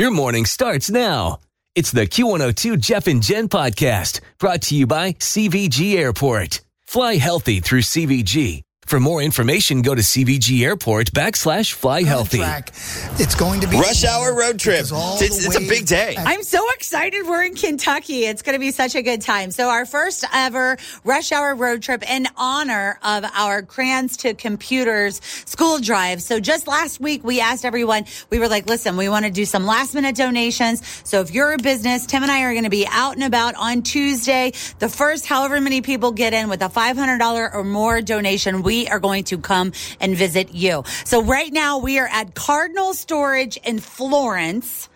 Your morning starts now. It's the Q102 Jeff and Jen podcast brought to you by CVG Airport. Fly healthy through CVG. For more information, go to CVG Airport backslash fly healthy. Track. It's going to be Rush hour road trip. It's, it's a big day. I'm so excited. We're in Kentucky. It's going to be such a good time. So our first ever rush hour road trip in honor of our Crayons to Computers school drive. So just last week, we asked everyone, we were like, listen, we want to do some last minute donations. So if you're a business, Tim and I are going to be out and about on Tuesday. The first however many people get in with a $500 or more donation, we are going to come and visit you. So right now we are at Cardinal Storage in Florence.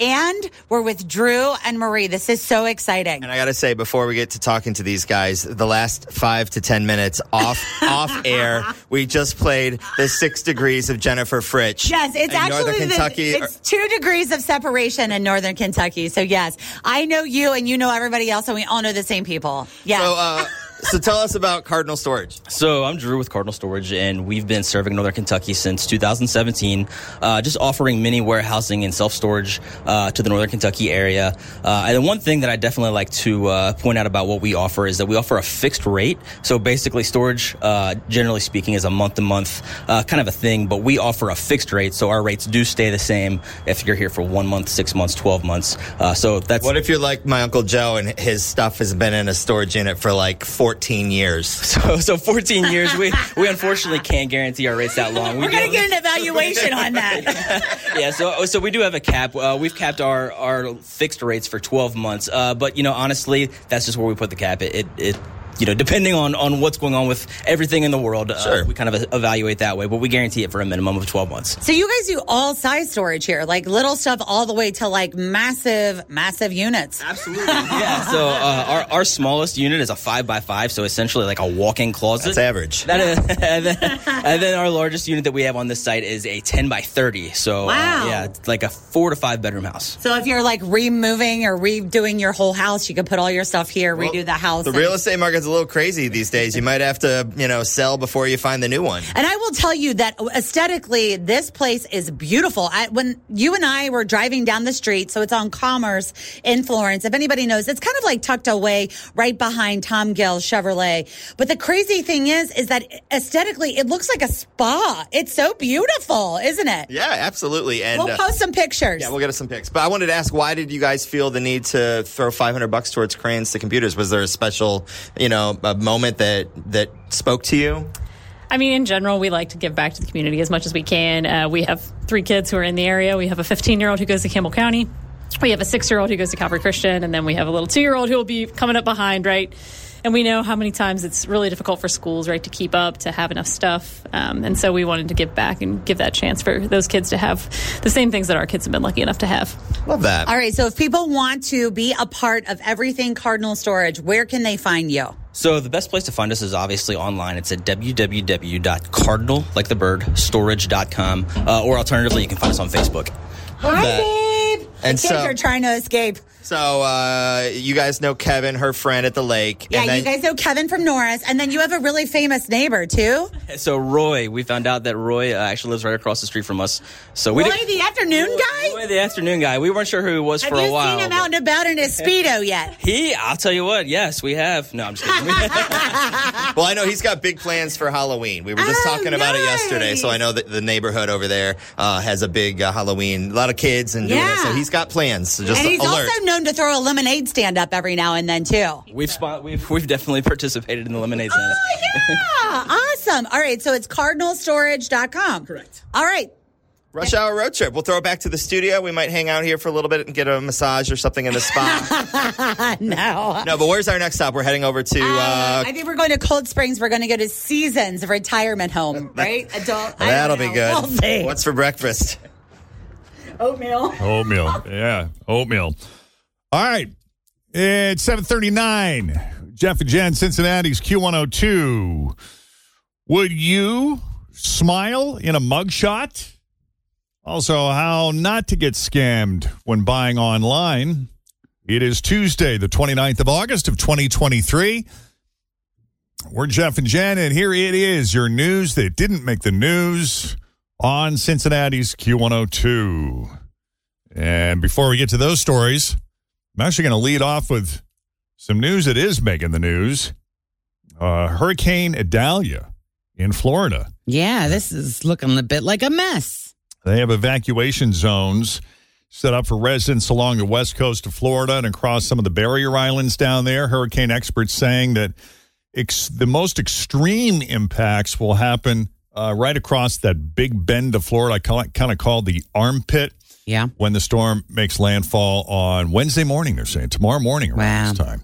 And we're with Drew and Marie. This is so exciting. And I got to say, before we get to talking to these guys, the last five to ten minutes off off air, we just played the Six Degrees of Jennifer Fritsch. Yes, it's actually Northern the- Kentucky. it's two degrees of separation in northern Kentucky. So yes, I know you and you know everybody else, and we all know the same people. Yeah. so, uh, so tell us about Cardinal Storage. So I'm Drew with Cardinal Storage, and we've been serving Northern Kentucky since 2017, uh, just offering mini warehousing and self storage uh, to the Northern Kentucky area. Uh, and the one thing that I definitely like to uh, point out about what we offer is that we offer a fixed rate. So basically, storage, uh, generally speaking, is a month to month kind of a thing, but we offer a fixed rate, so our rates do stay the same if you're here for one month, six months, 12 months. Uh, so that's What if you're like my uncle Joe and his stuff has been in a storage unit for like 14 years? so, so 14 years. We we unfortunately can't guarantee our rates that long. We we're gonna get an evaluation on that. yeah, so so we do have a cap. Uh, we've capped our our fixed rates for 12 months. Uh, but you know, honestly, that's just where we put the cap. It it. it you know, depending on, on what's going on with everything in the world, Sure. uh, we kind of evaluate that way. But we guarantee it for a minimum of 12 months. so you guys do all size storage here, like little stuff all the way to like massive, massive units. Absolutely. yeah. So uh, our, our smallest unit is a five by five, so essentially like a walk-in closet. That's average. That is, and, then, and then our largest unit that we have on this site is a 10 by 30. So, Wow. uh, yeah, it's like a four to five bedroom house. So if you're like removing or redoing your whole house, you can put all your stuff here, redo the house. The and- real estate market's a little crazy these days. You might have to, you know, sell before you find the new one. And I will tell you that aesthetically, this place is beautiful. I, when you and I were driving down the street, so it's on Commerce in Florence. If anybody knows, it's kind of like tucked away right behind Tom Gill Chevrolet. But the crazy thing is, is that aesthetically, it looks like a spa. It's so beautiful, isn't it? Yeah, absolutely. And We'll uh, post some pictures. Yeah, we'll get us some pics. But I wanted to ask, why did you guys feel the need to throw 500 bucks towards crayons to computers? Was there a special, you know, a moment that that spoke to you? I mean, in general, we like to give back to the community as much as we can. Uh, we have three kids who are in the area. We have a 15 year old who goes to Campbell County. We have a six year old who goes to Calvary Christian. And then we have a little two year old who will be coming up behind, right? And we know how many times it's really difficult for schools, right, to keep up, to have enough stuff. Um, and so we wanted to give back and give that chance for those kids to have the same things that our kids have been lucky enough to have. Love that. All right. So if people want to be a part of everything Cardinal Storage, where can they find you? So the best place to find us is obviously online. It's at www.cardinal, like the bird, storage.com. Uh, or alternatively, you can find us on Facebook. Hi, that. babe. And the kids so- are trying to escape. So uh, you guys know Kevin, her friend at the lake. Yeah, and then, you guys know Kevin from Norris, and then you have a really famous neighbor too. So Roy, we found out that Roy uh, actually lives right across the street from us. So we Roy, didn't- the afternoon guy. Roy, the afternoon guy. We weren't sure who he was Have for a while. Have you seen him but- out and about in his speedo yet? He, I'll tell you what. Yes, we have. No, I'm just kidding. well, I know he's got big plans for Halloween. We were just Oh, talking about it yesterday, so I know that the neighborhood over there uh, has a big uh, Halloween. A lot of kids and doing it, so he's got plans. So just and he's alert. also known to throw a lemonade stand up every now and then too. we've spot. We've we've definitely participated in the lemonade stand. Oh yeah, awesome. All right, so it's cardinalstorage.com. Correct. All right. Rush hour road trip. We'll throw it back to the studio. We might hang out here for a little bit and get a massage or something in the spa. no. no, but where's our next stop? We're heading over to. Uh, Uh, I think we're going to Cold Springs. We're going to go to Seasons Retirement Home, right? Adult. I don't that'll be know. good. We'll see. What's for breakfast? Oatmeal. Oatmeal. Yeah, oatmeal. All right. It's 739. Jeff and Jen, Cincinnati's Q102. Would you smile in a mugshot? Also, how not to get scammed when buying online. It is Tuesday, the 29th of August of 2023. We're Jeff and Jen, and here it is your news that didn't make the news on Cincinnati's Q102. And before we get to those stories, I'm actually going to lead off with some news that is making the news. Uh, Hurricane Idalia in Florida. Yeah, this is looking a bit like a mess. They have evacuation zones set up for residents along the west coast of Florida and across some of the barrier islands down there. Hurricane experts saying that ex- the most extreme impacts will happen uh, right across that big bend of Florida. I call it, kind of called the armpit. Yeah. When the storm makes landfall on Wednesday morning, they're saying tomorrow morning around Wow. this time.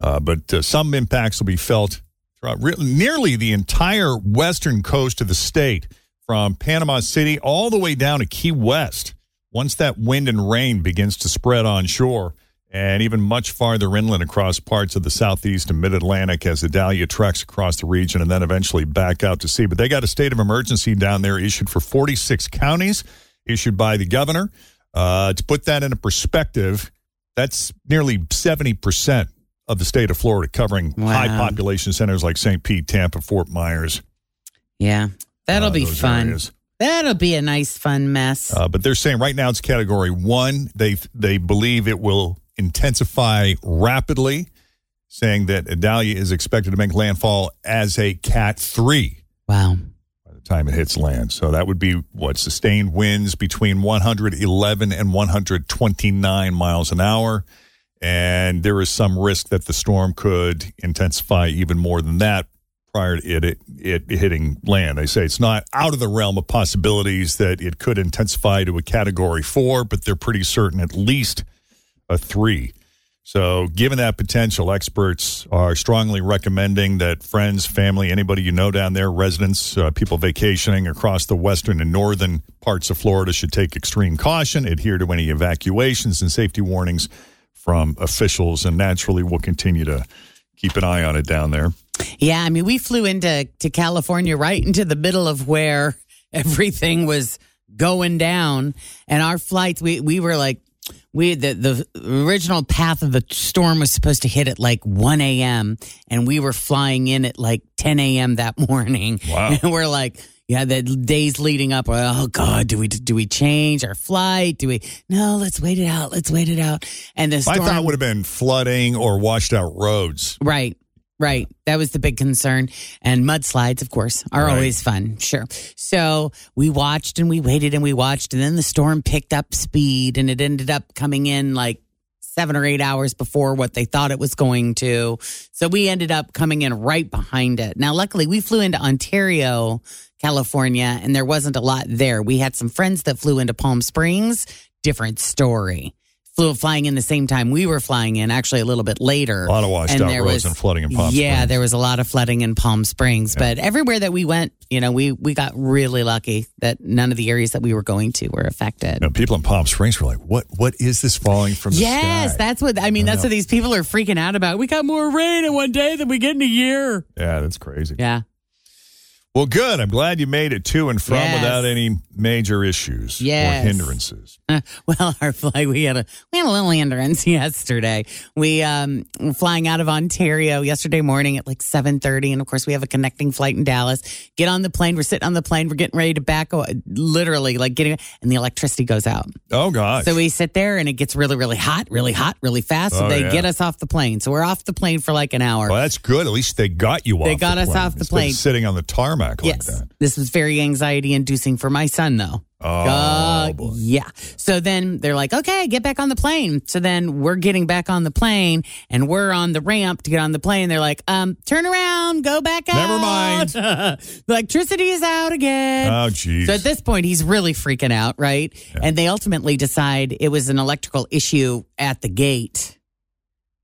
Uh, but uh, some impacts will be felt throughout re- nearly the entire western coast of the state, from Panama City all the way down to Key West. Once that wind and rain begins to spread on shore, and even much farther inland across parts of the southeast and mid Atlantic as Idalia treks across the region and then eventually back out to sea. But they got a state of emergency down there issued for 46 counties, issued by the governor. Uh, to put that into perspective, that's nearly 70% of the state of Florida, covering high population centers like St. Pete, Tampa, Fort Myers. Yeah. That'll uh, be fun. areas. That'll be a nice, fun mess. Uh, but they're saying right now it's category one. They they believe it will intensify rapidly, saying that Idalia is expected to make landfall as a Cat three wow. Time it hits land. So that would be what sustained winds between 111 and 129 miles an hour. And there is some risk that the storm could intensify even more than that prior to it, it, it hitting land. They say it's not out of the realm of possibilities that it could intensify to a category four, but they're pretty certain at least a three. So, given that potential, experts are strongly recommending that friends, family, anybody you know down there, residents, uh, people vacationing across the western and northern parts of Florida should take extreme caution, adhere to any evacuations and safety warnings from officials, and naturally, we'll continue to keep an eye on it down there. Yeah, I mean, we flew into to California right into the middle of where everything was going down, and our flights we we were like we the the original path of the storm was supposed to hit at like 1 a.m. and we were flying in at like 10 a.m. that morning. Wow. And we're like. Yeah, the days leading up, like, oh God, do we do we change our flight? Do we? No, let's wait it out. Let's wait it out. And the My storm, thought would have been flooding or washed out roads. Right. Right. That was the big concern. And mudslides, of course, are Right. always fun. Sure. So we watched and we waited and we watched. And then the storm picked up speed and it ended up coming in like seven or eight hours before what they thought it was going to. So we ended up coming in right behind it. Now, luckily, we flew into Ontario, California, and there wasn't a lot there. We had some friends that flew into Palm Springs. Different story. Flew flying in the same time we were flying in, actually a little bit later. A lot of washed And out there roads was- and flooding in Palm yeah, Springs. there was a lot of flooding in Palm Springs, but everywhere that we went, you know, we we got really lucky that none of the areas that we were going to were affected. You know, people in Palm Springs were like, "What? What is this falling from the Yes, sky?" that's what I mean. I That's know. what these people are freaking out about. We got more rain in one day than we get in a year. yeah, that's crazy. Yeah. Well, good. I'm glad you made it to and from Yes. without any major issues Yes. or hindrances. Uh, well, our flight we had a we had a little hindrance yesterday. We um were flying out of Ontario yesterday morning at like seven thirty, and of course we have a connecting flight in Dallas. Get on the plane. We're sitting on the plane. We're getting ready to back. Literally, like getting, and the electricity goes out. Oh, god. So we sit there, and it gets really, really hot, really hot, really fast. So Oh, they yeah. get us off the plane. So we're off the plane for like an hour. well, that's good. At least they got you off They got the us off the plane. sitting on the tarmac yes, like that. this was very anxiety inducing for my son, though. Oh, Uh, boy. yeah. So then they're like, okay, get back on the plane. So then we're getting back on the plane and we're on the ramp to get on the plane. They're like, um, turn around, go back out. Never mind. the electricity is out again. Oh, geez. So at this point, he's really freaking out, right? And they ultimately decide it was an electrical issue at the gate,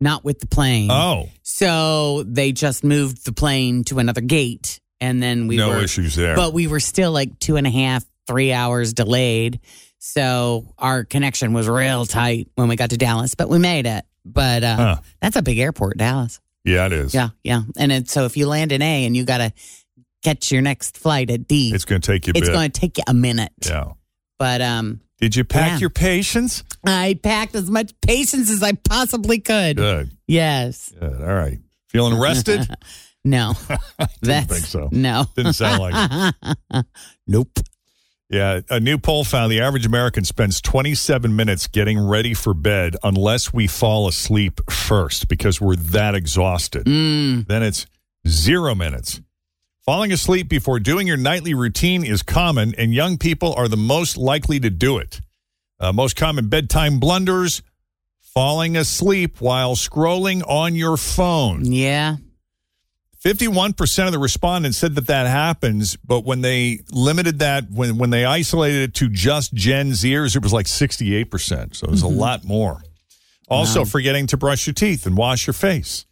not with the plane. oh, So they just moved the plane to another gate. And then we no were issues there. but we were still like two and a half, three hours delayed. So our connection was real tight when we got to Dallas, but we made it. But uh, Huh. that's a big airport, Dallas. yeah, it is. Yeah, yeah. And it, so if you land in A and you got to catch your next flight at D, It's going to take you a it's going to take you a minute. yeah. But um, Did you pack Yeah. your patience? I packed as much patience as I possibly could. Good. Yes. Good. All right. Feeling rested? No. That's think so. No. Didn't sound like it. nope. Yeah, a new poll found the average American spends 27 minutes getting ready for bed unless we fall asleep first because we're that exhausted. Mm. Then it's zero minutes. Falling asleep before doing your nightly routine is common, and young people are the most likely to do it. Uh, most common bedtime blunders falling asleep while scrolling on your phone. Yeah. 51% of the respondents said that that happens, but when they limited that, when, when they isolated it to just Gen Zers, it was like 68%. So it was a mm-hmm. lot more. Also, Wow. forgetting to brush your teeth and wash your face.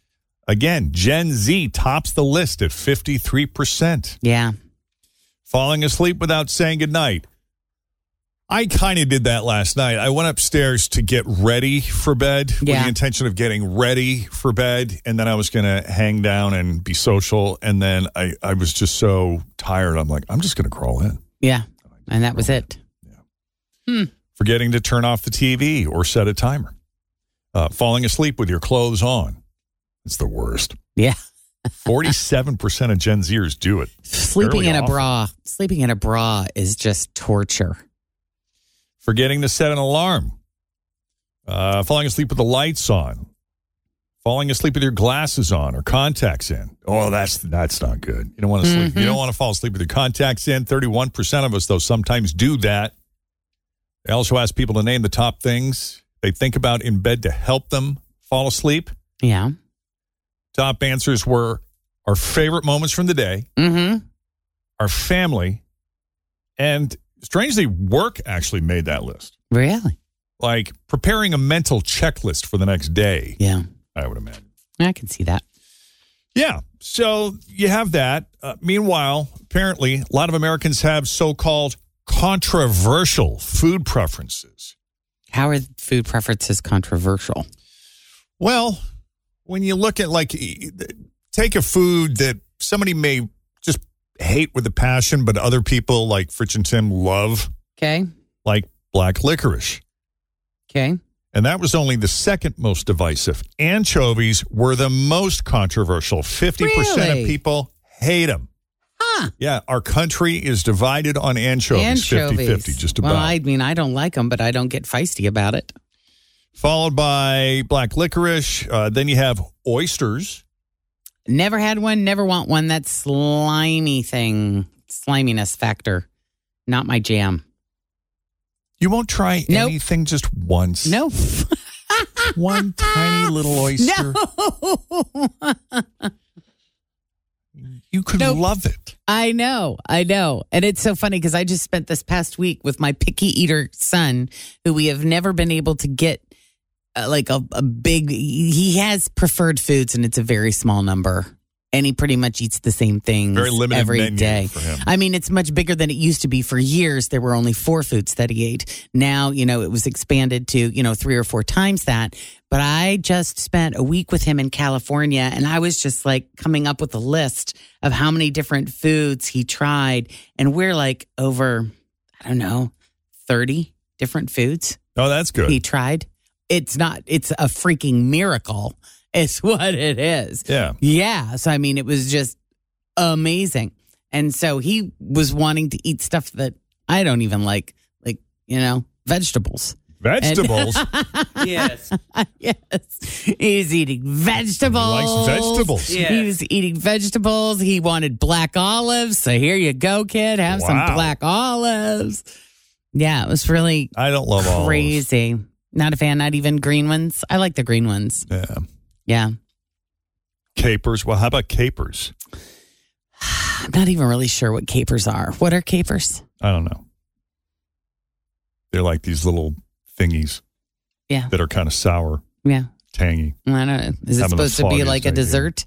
Again, Gen Z tops the list at 53%. Yeah. Falling asleep without saying goodnight. I kind of did that last night. I went upstairs to get ready for bed with the intention of getting ready for bed. And then I was going to hang down and be social. And then I, I was just so tired. I'm like, I'm just going to crawl in. Yeah. And that was it. Yeah, Forgetting to turn off the TV or set a timer. Uh, falling asleep with your clothes on. It's the worst. Yeah. 47% of Gen Zers do it. Sleeping in a bra. Sleeping in a bra is just torture. Forgetting to set an alarm, uh, falling asleep with the lights on, falling asleep with your glasses on or contacts in. Oh, that's that's not good. You don't want to sleep. You don't want to fall asleep with your contacts in. Thirty-one percent of us, though, sometimes do that. They also ask people to name the top things they think about in bed to help them fall asleep. Yeah. Top answers were our favorite moments from the day, Mm-hmm. our family, and strangely, work actually made that list. Really? like preparing a mental checklist for the next day, Yeah. I would imagine. I can see that. Yeah. So you have that. Uh, meanwhile, apparently, a lot of Americans have so called controversial food preferences. How are food preferences controversial? Well, when you look at like, take a food that somebody may hate with a passion, but other people like Fritch and Tim love, Okay. like black licorice. Okay. And that was only the second most divisive. Anchovies were the most controversial. 50% Really? of people hate them. Huh. Yeah, our country is divided on anchovies, 50 50, just about. Well, I mean, I don't like them, but I don't get feisty about it. Followed by black licorice. Uh, then you have oysters. Never had one, never want one. That slimy thing, sliminess factor, not my jam. You won't try Nope. anything just once. No. One tiny little oyster. No. You could Nope. love it. I know, I know. And it's so funny because I just spent this past week with my picky eater son, who we have never been able to get Uh, like a, a big, he has preferred foods and it's a very small number. and he pretty much eats the same things Very limited every day. for him. I mean, it's much bigger than it used to be. For years, there were only four foods that he ate. Now, you know, it was expanded to, you know, three or four times that. But I just spent a week with him in California and I was just like coming up with a list of how many different foods he tried. And we're like over, I don't know, 30 different foods Oh, that's good. he tried. It's not, it's a freaking miracle, is what it is. yeah. Yeah. So, I mean, it was just amazing. And so he was wanting to eat stuff that I don't even like, like, you know, vegetables. Vegetables. yes. yes. He's eating vegetables. He likes vegetables. He was eating vegetables. He wanted black olives. So here you go, kid. Have Wow. some black olives. Yeah, it was really I don't love all crazy. Not a fan, not even green ones. I like the green ones. Yeah. Yeah. Capers. Well, how about capers? I'm not even really sure what capers are. What are capers? I don't know. They're like these little thingies Yeah. that are kind of sour, Yeah. tangy. I don't know. Is it supposed to be like a dessert?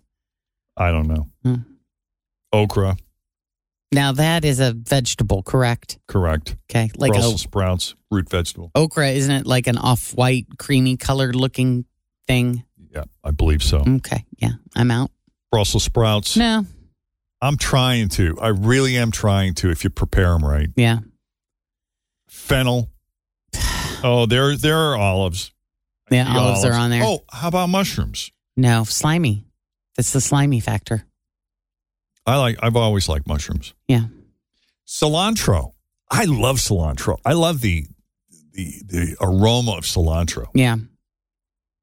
I don't know. Hmm. Okra, Now that is a vegetable, correct? correct. Okay. Like Brussels o- sprouts, root vegetable. okra, isn't it like an off white, creamy colored looking thing? Yeah, I believe so. Okay. Yeah. I'm out. Brussels sprouts. No. I'm trying to. I really am trying to. If you prepare them right, Yeah. fennel. Oh, there, there are olives. Yeah. The Olives, are on there. Oh, how about mushrooms? No. Slimy. That's the slimy factor. I like. I've always liked mushrooms. Yeah. Cilantro. I love cilantro. I love the the the aroma of cilantro. Yeah.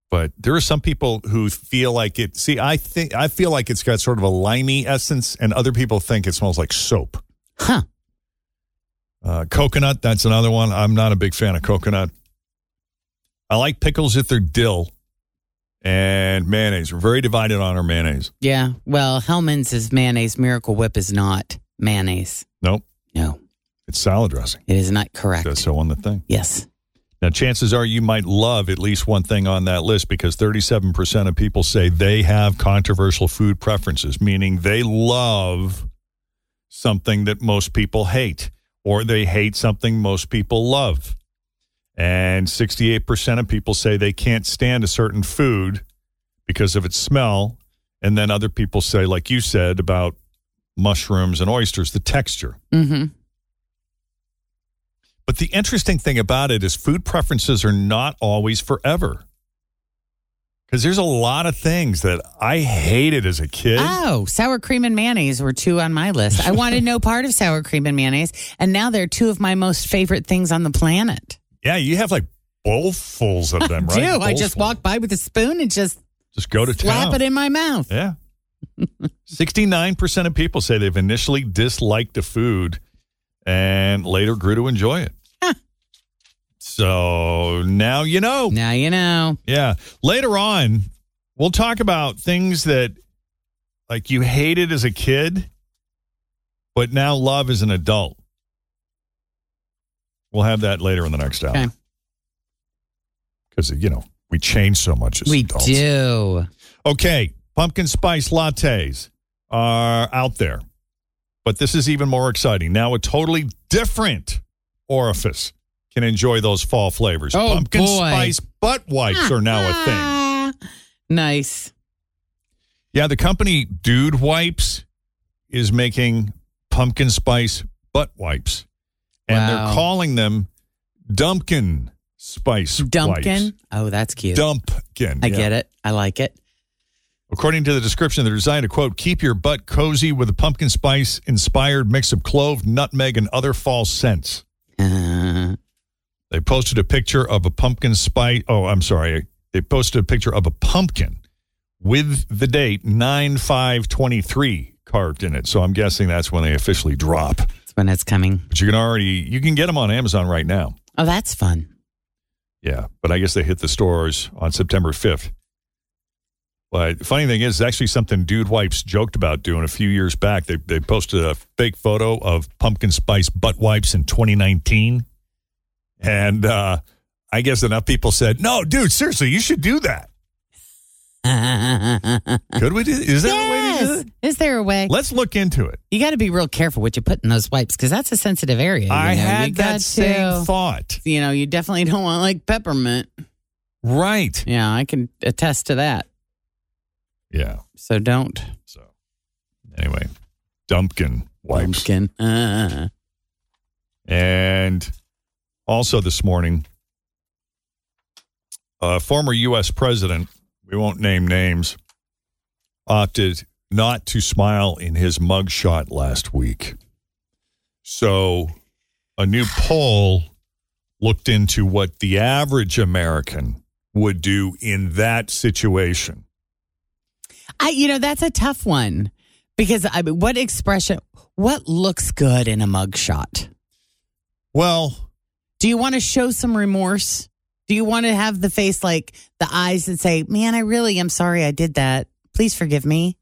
But there are some people who feel like it. See, I think I feel like it's got sort of a limey essence, and other people think it smells like soap. Huh. Uh, coconut. That's another one. I'm not a big fan of coconut. I like pickles if they're dill, and mayonnaise. We're very divided on our mayonnaise. Yeah. Well, Hellmann's is mayonnaise. Miracle Whip is not mayonnaise. Nope, No. it's salad dressing. It is not correct. That's so on the thing. yes. Now, chances are you might love at least one thing on that list because 37% of people say they have controversial food preferences, meaning they love something that most people hate or they hate something most people love. And 68% of people say they can't stand a certain food because of its smell. And then other people say, like you said about mushrooms and oysters, the texture. Mm-hmm. But the interesting thing about it is food preferences are not always forever. Because there's a lot of things that I hated as a kid. Oh, sour cream and mayonnaise were two on my list. I wanted no part of sour cream and mayonnaise, and now they're two of my most favorite things on the planet. Yeah, you have like bowlfuls of them, right? Do I just walk by with a spoon and just Just go to slap town. it in my mouth? Yeah. 69% of people say they've initially disliked a food and later grew to enjoy it. Huh. So now you know. Now you know. Yeah. Later on, we'll talk about things that like you hated as a kid, but now love as an adult. We'll have that later in the next hour. Okay. Because, you know, we change so much as We adults. do. Okay. Pumpkin spice lattes are out there, but this is even more exciting. Now, a totally different orifice can enjoy those fall flavors. Oh, Pumpkin boy. spice butt wipes are now a thing. Nice. Yeah, the company Dude Wipes is making pumpkin spice butt wipes. And Wow. they're calling them Dumpkin Spice Dumpkin. Oh, that's cute. Dumpkin. I get it. I like it. According to the description, they're designed to quote, keep your butt cozy with a pumpkin spice inspired mix of clove, nutmeg, and other fall scents. Uh, They posted a picture of a pumpkin spice. Oh, I'm sorry. They posted a picture of a pumpkin with the date 9 5 23 carved in it. So I'm guessing that's when they officially drop. That's when it's coming. But you can already you can get them on Amazon right now. Oh, that's fun. Yeah, but I guess they hit the stores on September 5th. But the funny thing is, it's actually something Dude Wipes joked about doing a few years back. They they posted a fake photo of pumpkin spice butt wipes in 2019, and uh, I guess enough people said, "No, dude, seriously, you should do that." Could we do? Is that the way to is. Is there a way? Let's look into it. You got to be real careful what you put in those wipes because that's a sensitive area. you I know. Had got that same to- thought. You know, you definitely don't want like peppermint. Right. Yeah, I can attest to that. Yeah. So don't. So anyway, Dumpkin wipes. Pumpkin. Uh, And also this morning, a former U.S. president, we won't name names, opted not to smile in his mugshot last week. So a new poll looked into what the average American would do in that situation. I, you know, that's a tough one because I mean, what expression, what looks good in a mugshot? Well, Do you want to show some remorse? Do you want to have the face like the eyes that say, man, I really am sorry I did that. Please forgive me?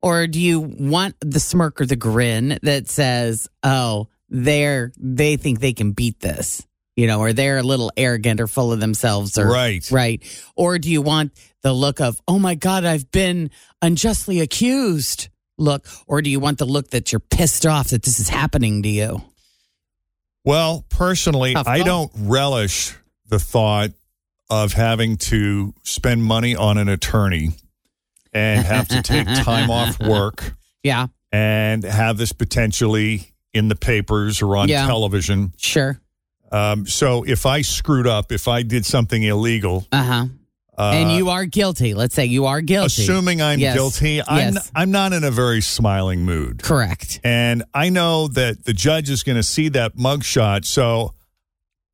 Or do you want the smirk or the grin that says, oh, they're, they think they can beat this, you know, or they're a little arrogant or full of themselves or, Right. right. Or do you want the look of, oh my God, I've been unjustly accused look? Or do you want the look that you're pissed off that this is happening to you? Well, personally, I don't relish the thought of having to spend money on an attorney and have to take time off work Yeah, and have this potentially in the papers or on Yeah. television. sure. Um, so if I screwed up, if I did something illegal, Uh huh. uh, and you are guilty. Let's say you are guilty. assuming I'm Yes. guilty, I'm Yes. I'm not in a very smiling mood. Correct. And I know that the judge is going to see that mugshot. So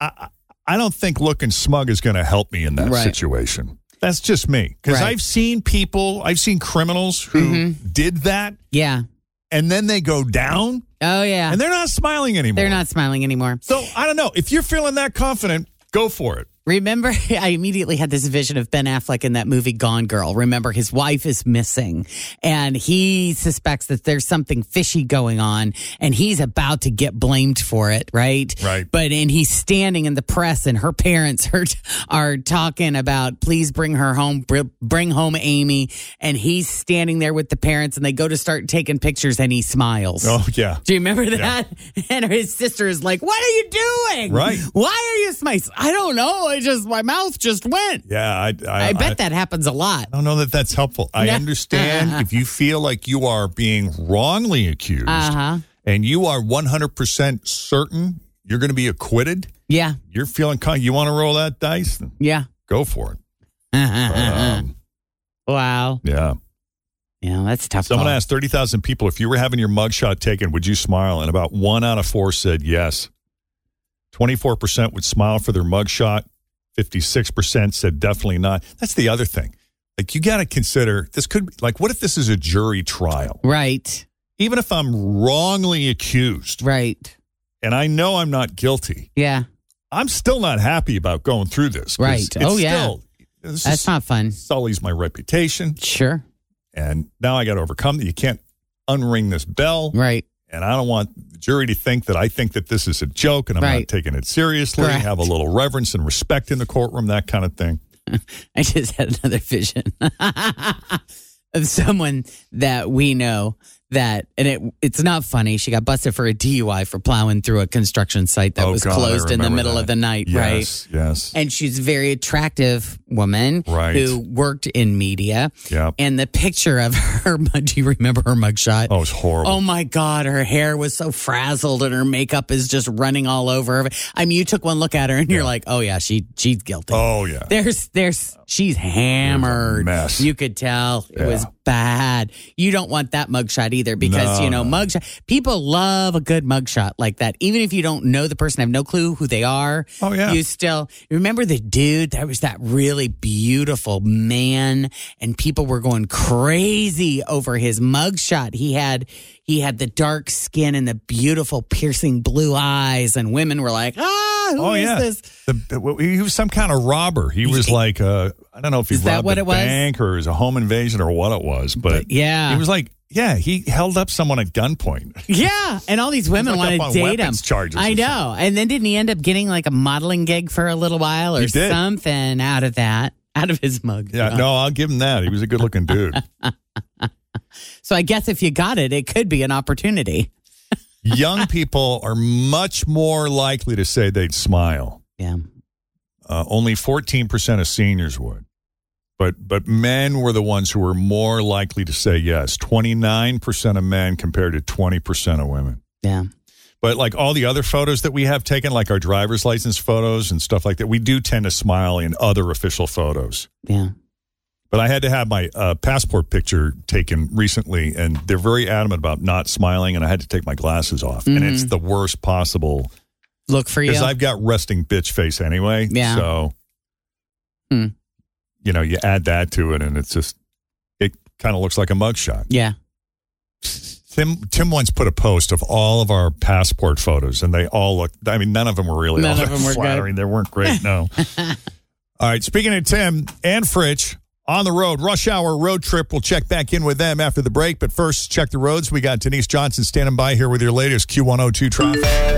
I, I- don't think looking smug is going to help me in that Right. situation. That's just me. Because Right. I've seen people, I've seen criminals who Mm-hmm. did that Yeah. and then they go down Oh yeah. and they're not smiling anymore. They're not smiling anymore. So I don't know. If you're feeling that confident, go for it. Remember, I immediately had this vision of Ben Affleck in that movie Gone Girl. Remember, his wife is missing and he suspects that there's something fishy going on and he's about to get blamed for it, right? Right. But, and he's standing in the press and her parents are, are talking about, please bring her home, br- bring home Amy. And he's standing there with the parents and they go to start taking pictures and he smiles. Oh, yeah. Do you remember that? And his sister is like, "What are you doing? Right. Why are you smiling?" I don't know. I just my mouth just went. Yeah. I, I, I, bet that happens a lot. I don't know that that's helpful. I understand if you feel like you are being wrongly accused Uh huh. and you are 100% certain you're going to be acquitted, Yeah. you're feeling con- you want to roll that dice, Yeah. go for it. Um, wow. yeah. Yeah, that's tough. Someone call. asked 30,000 people if you were having your mugshot taken, would you smile? And about one out of four said yes. 24% would smile for their mugshot. 56% said definitely not. That's the other thing. Like, you got to consider this could be like, what if this is a jury trial? Right. Even if I'm wrongly accused Right. and I know I'm not guilty, Yeah. I'm still not happy about going through this. Right. it's Oh, yeah. still- this That's is- not fun. Sully's my reputation. Sure. And now I got to overcome that. You can't unring this bell. Right. And I don't want the jury to think that I think that this is a joke and I'm Right. not taking it seriously. Correct. Have a little reverence and respect in the courtroom, that kind of thing. I just had another vision of someone that we know that, and it it's not funny. She got busted for a DUI for plowing through a construction site that Oh, was God, closed in the middle that. of the night, right? Yes, yes. And she's a very attractive woman Right. who worked in media. Yep. And the picture of her, do you remember her mugshot? Oh, it's horrible. Oh my God, her hair was so frazzled and her makeup is just running all over her. I mean, you took one look at her and you're like, oh yeah, she she's guilty. Oh, yeah. There's there's she's hammered. mess. You could tell it Yeah. was bad. You don't want that mugshot either because No, you know no. mugshot people love a good mugshot like that. Even if you don't know the person, have no clue who they are. Oh, yeah. You still remember the dude that was that really beautiful man and people were going crazy over his mugshot. He had he had the dark skin and the beautiful piercing blue eyes and women were like, "Ah, who oh, is yeah. this?" The, he was some kind of robber. He was like, uh, I don't know if he Is that robbed what a it was? bank or it was a home invasion or what it was, but, yeah. he was like, yeah, he held up someone at gunpoint. Yeah, and all these women like wanted to date him. charges I know. And then didn't he end up getting like a modeling gig for a little while or something out of that, out of his mug? Yeah, no, I'll give him that. He was a good looking dude. So I guess if you got it, it could be an opportunity. Young people are much more likely to say they'd smile. Yeah. Uh, only 14% of seniors would. But but men were the ones who were more likely to say yes. 29% of men compared to 20% of women. Yeah. But like all the other photos that we have taken, like our driver's license photos and stuff like that, we do tend to smile in other official photos. Yeah. But I had to have my uh, passport picture taken recently, and they're very adamant about not smiling, and I had to take my glasses off, and it's the worst possible Look for you. because I've got resting bitch face anyway. Yeah. So, Hmm. You know, you add that to it, and it's just it kind of looks like a mugshot. yeah. Tim Tim once put a post of all of our passport photos, and they all looked. I mean, none of them were really None all of them were good. flattering. They weren't great. No. all right. Speaking of Tim and Fritch on the road, rush hour road trip. We'll check back in with them after the break. But first, check the roads. We got Denise Johnson standing by here with your latest Q102 traffic.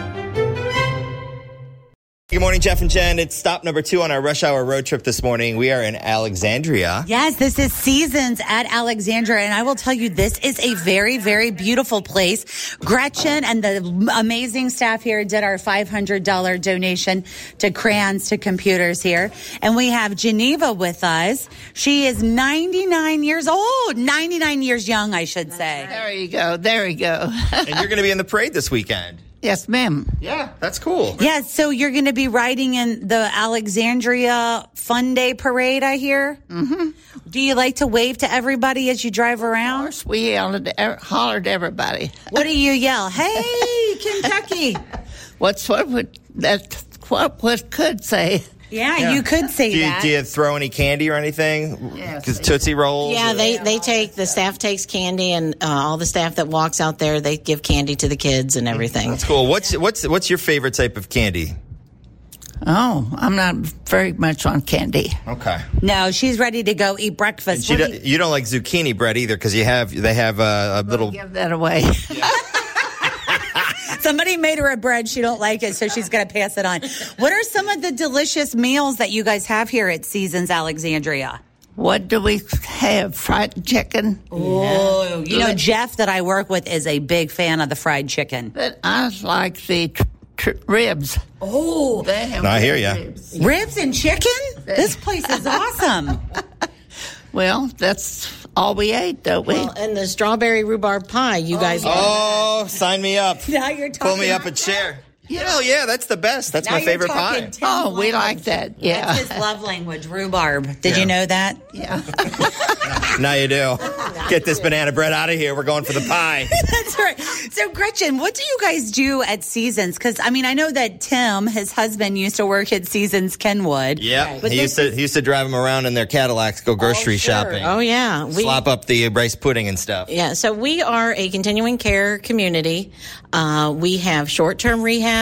Good morning, Jeff and Jen. It's stop number two on our rush hour road trip this morning. We are in Alexandria. Yes, this is Seasons at Alexandria. And I will tell you, this is a very, very beautiful place. Gretchen and the amazing staff here did our $500 donation to crayons to computers here. And we have Geneva with us. She is 99 years old, 99 years young, I should say. There you go. There you go. and you're going to be in the parade this weekend. Yes, ma'am. Yeah, that's cool. Yeah, so you're going to be riding in the Alexandria Fun Day Parade, I hear. Mm-hmm. Do you like to wave to everybody as you drive around? Of course, we yelled, at- hollered at everybody. What do you yell? Hey, Kentucky! What's what would that what what could say? Yeah, you could say Do you, that. do you throw any candy or anything? Yes. Because Tootsie Rolls? Yeah, they, they take the staff takes candy, and uh, all the staff that walks out there, they give candy to the kids and everything. That's cool. What's what's what's your favorite type of candy? Oh, I'm not very much on candy. Okay. no, she's ready to go eat breakfast. You do don't, you don't like zucchini bread either because you have they have a, a little. Give that away. you- Somebody made her a bread. She don't like it, so she's going to pass it on. What are some of the delicious meals that you guys have here at Seasons Alexandria? what do we have? Fried chicken. Oh, you know, Jeff that I work with is a big fan of the fried chicken. But I like the tr- tr- ribs. Oh, They have No, I hear good ya. ribs. ribs and chicken? This place is awesome. Well, that's all we ate, don't we? Well, and the strawberry rhubarb pie, you guys. Oh, oh sign me up. Now you're talking. Pull me up a chair. Hell yeah, that's the best. That's Now my favorite talking pie. Tim's oh, we language. like that. Yeah. That's his love language, rhubarb. Did you know that? yeah. Now you do. Get this banana bread out of here. We're going for the pie. That's right. So, Gretchen, what do you guys do at Seasons? Because I mean, I know that Tim, his husband, used to work at Seasons Kenwood. Yeah, But he used to he used to drive them around in their Cadillacs, go grocery shopping, Oh yeah, we slop up the rice pudding and stuff. yeah. So we are a continuing care community. Uh, we have short-term rehab,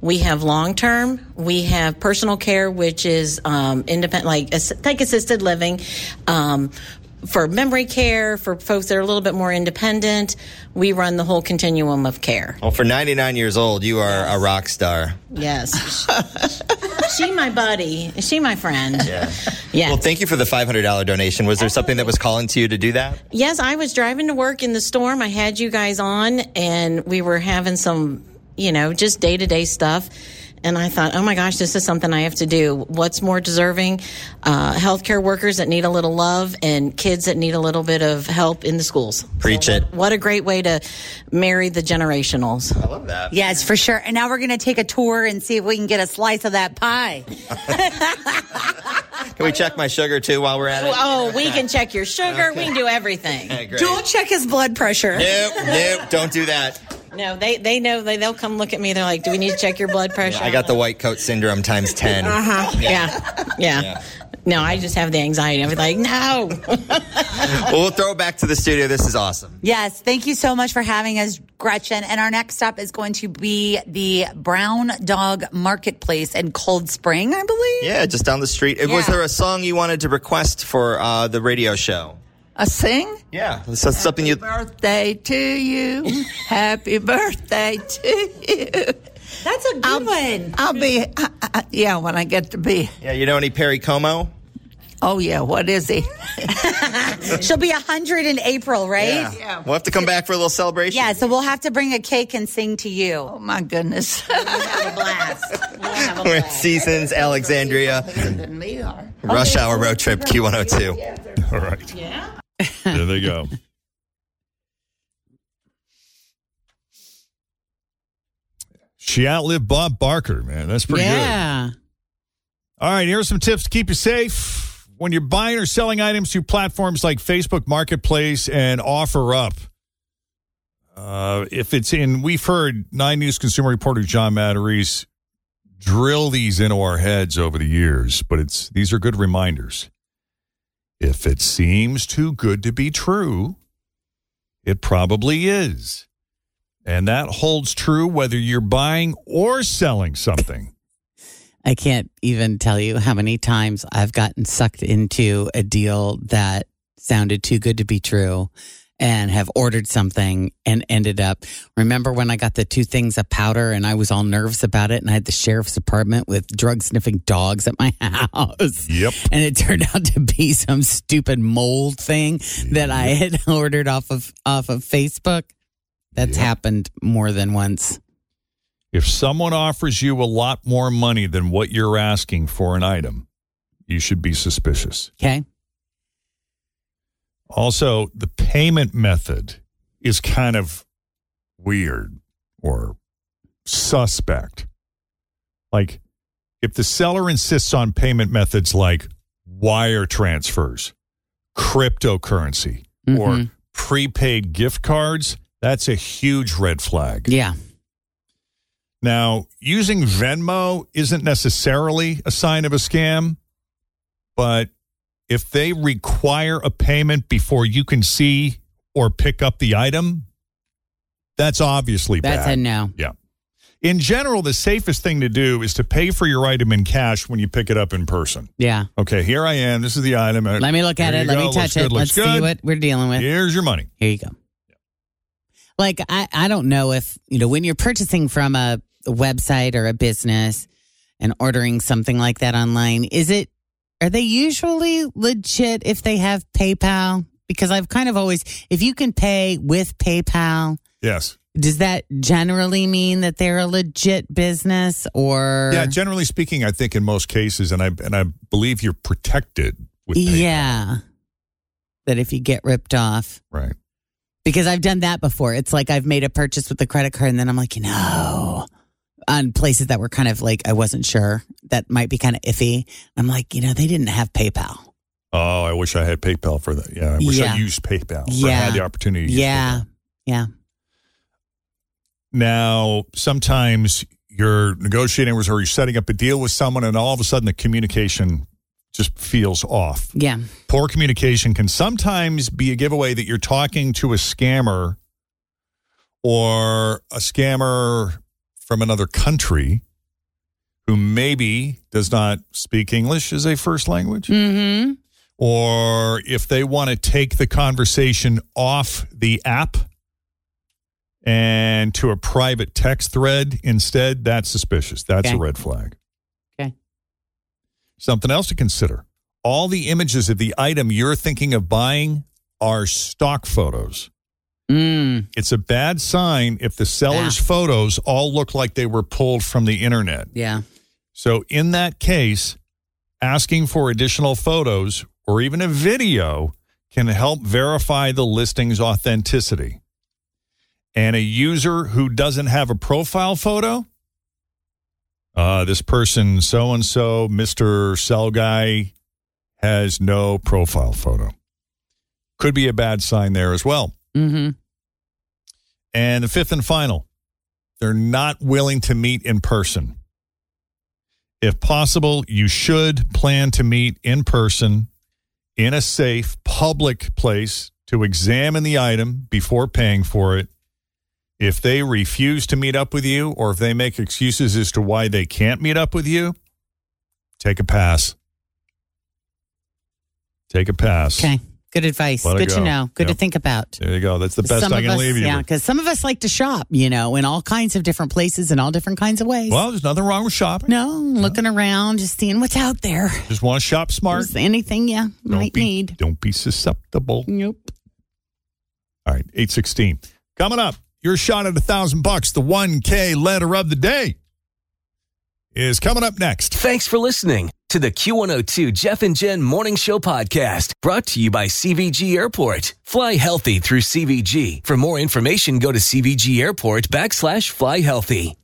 we have long-term, we have personal care, which is um, independent, like like assisted living. Um, for memory care, for folks that are a little bit more independent, we run the whole continuum of care. Well, for 99 years old, you are a rock star. Yes. she my buddy. She my friend. Yeah. Yeah. Well, thank you for the $500 donation. Was there something that was calling to you to do that? Yes, I was driving to work in the storm. I had you guys on and we were having some, you know, just day to day stuff. And I thought, oh my gosh, this is something I have to do. What's more deserving? Uh, healthcare workers that need a little love and kids that need a little bit of help in the schools. Preach it. What a great way to marry the generationals. I love that. Yes, for sure. And now we're going to take a tour and see if we can get a slice of that pie. Can we check my sugar too while we're at it? Oh, we can check your sugar. We can do everything. Okay, great. Don't check his blood pressure. Nope, nope, don't do that. No, they they know they they'll come look at me. They're like, "Do we need to check your blood pressure?" I got the white coat syndrome times 10. Uh huh. Yeah. yeah. No, I just have the anxiety. I'm like, no. Well, we'll throw it back to the studio. This is awesome. Yes, thank you so much for having us, Gretchen. And our next stop is going to be the Brown Dog Marketplace in Cold Spring, I believe. Yeah, just down the street. Was there a song you wanted to request for uh, the radio show? I sing. Yeah, so something you. Birthday to you. Happy birthday to you. That's a good one. I'll be, I, I, yeah, when I get to be. Yeah, you know any Perry Como? Oh, yeah, what is he? She'll be 100 in April, right? Yeah. We'll have to come back for a little celebration. Yeah, so we'll have to bring a cake and sing to you. Oh, my goodness. we'll have a blast. With Seasons, Alexandria, than me are. Rush Hour Road Trip Q102. All right. Yeah. There they go. She outlived Bob Barker, man. That's pretty good. yeah. All right, here are some tips to keep you safe when you're buying or selling items through platforms like Facebook Marketplace and OfferUp. Uh, if it's in, we've heard Nine News consumer reporter John Matarese drill these into our heads over the years, but it's these are good reminders. If it seems too good to be true, it probably is. And that holds true whether you're buying or selling something. I can't even tell you how many times I've gotten sucked into a deal that sounded too good to be true and have ordered something and ended up. Remember when I got the two things of powder and I was all nervous about it and I had the sheriff's department with drug sniffing dogs at my house? Yep. And it turned out to be some stupid mold thing that I had ordered off of off of Facebook. That's happened more than once. If someone offers you a lot more money than what you're asking for an item, you should be suspicious. Okay. Also, the payment method is kind of weird or suspect. Like, if the seller insists on payment methods like wire transfers, cryptocurrency, or Mhm. prepaid gift cards, that's a huge red flag. Yeah. Now, using Venmo isn't necessarily a sign of a scam, but if they require a payment before you can see or pick up the item, that's obviously That's bad. a no. Yeah. In general, the safest thing to do is to pay for your item in cash when you pick it up in person. Yeah. Okay, here I am. This is the item. Uh, Let me look at it. Let go. me touch good, it. looks Let's see good. what we're dealing with. Here's your money. Here you go. Like I, I don't know if you know when you're purchasing from a, a website or a business and ordering something like that online, is it are they usually legit if they have PayPal? Because I've kind of always if you can pay with PayPal, Yes. does that generally mean that they're a legit business or Yeah, generally speaking, I think in most cases, and I and I believe you're protected with PayPal. yeah. That if you get ripped off. Right. Because I've done that before. It's like I've made a purchase with the credit card and then I'm like, you know, on places that were kind of like I wasn't sure that might be kind of iffy. I'm like, you know, they didn't have PayPal. Oh, I wish I had PayPal for that. Yeah, I wish Yeah. I used PayPal. Yeah. had the opportunity. To use Yeah. PayPal. Yeah. Now, sometimes you're negotiating with or you're setting up a deal with someone, and all of a sudden the communication just feels off. Yeah. Poor communication can sometimes be a giveaway that you're talking to a scammer or a scammer from another country who maybe does not speak English as a first language. Mm-hmm. Or if they want to take the conversation off the app and to a private text thread instead, that's suspicious. That's a red flag. Okay. Something else to consider. All the images of the item you're thinking of buying are stock photos. Mm. It's a bad sign if the seller's Yeah. photos all look like they were pulled from the internet. Yeah. So, in that case, asking for additional photos or even a video can help verify the listing's authenticity. And a user who doesn't have a profile photo, uh, this person, so and so, Mr. Sell Guy, has no profile photo. Could be a bad sign there as well. Mm-hmm. And the fifth and final, they're not willing to meet in person. If possible, you should plan to meet in person in a safe public place to examine the item before paying for it. If they refuse to meet up with you or if they make excuses as to why they can't meet up with you, take a pass. Take a pass. Okay. Good advice. Let Good to know. Good Yep. to think about. There you go. That's the best Some I can us- leave you. Yeah, because some of us like to shop, you know, in all kinds of different places and all different kinds of ways. Well, there's nothing wrong with shopping. no, looking around, just seeing what's out there. Just want to shop smart. Just anything you might be, need. Don't be susceptible. Nope. All right, 816. Coming up, your shot at a thousand bucks, the 1K letter of the day is coming up next. Thanks for listening to the Q102 Jeff and Jen Morning Show podcast brought to you by CVG Airport. Fly healthy through CVG. For more information, go to CVG Airport backslash fly healthy.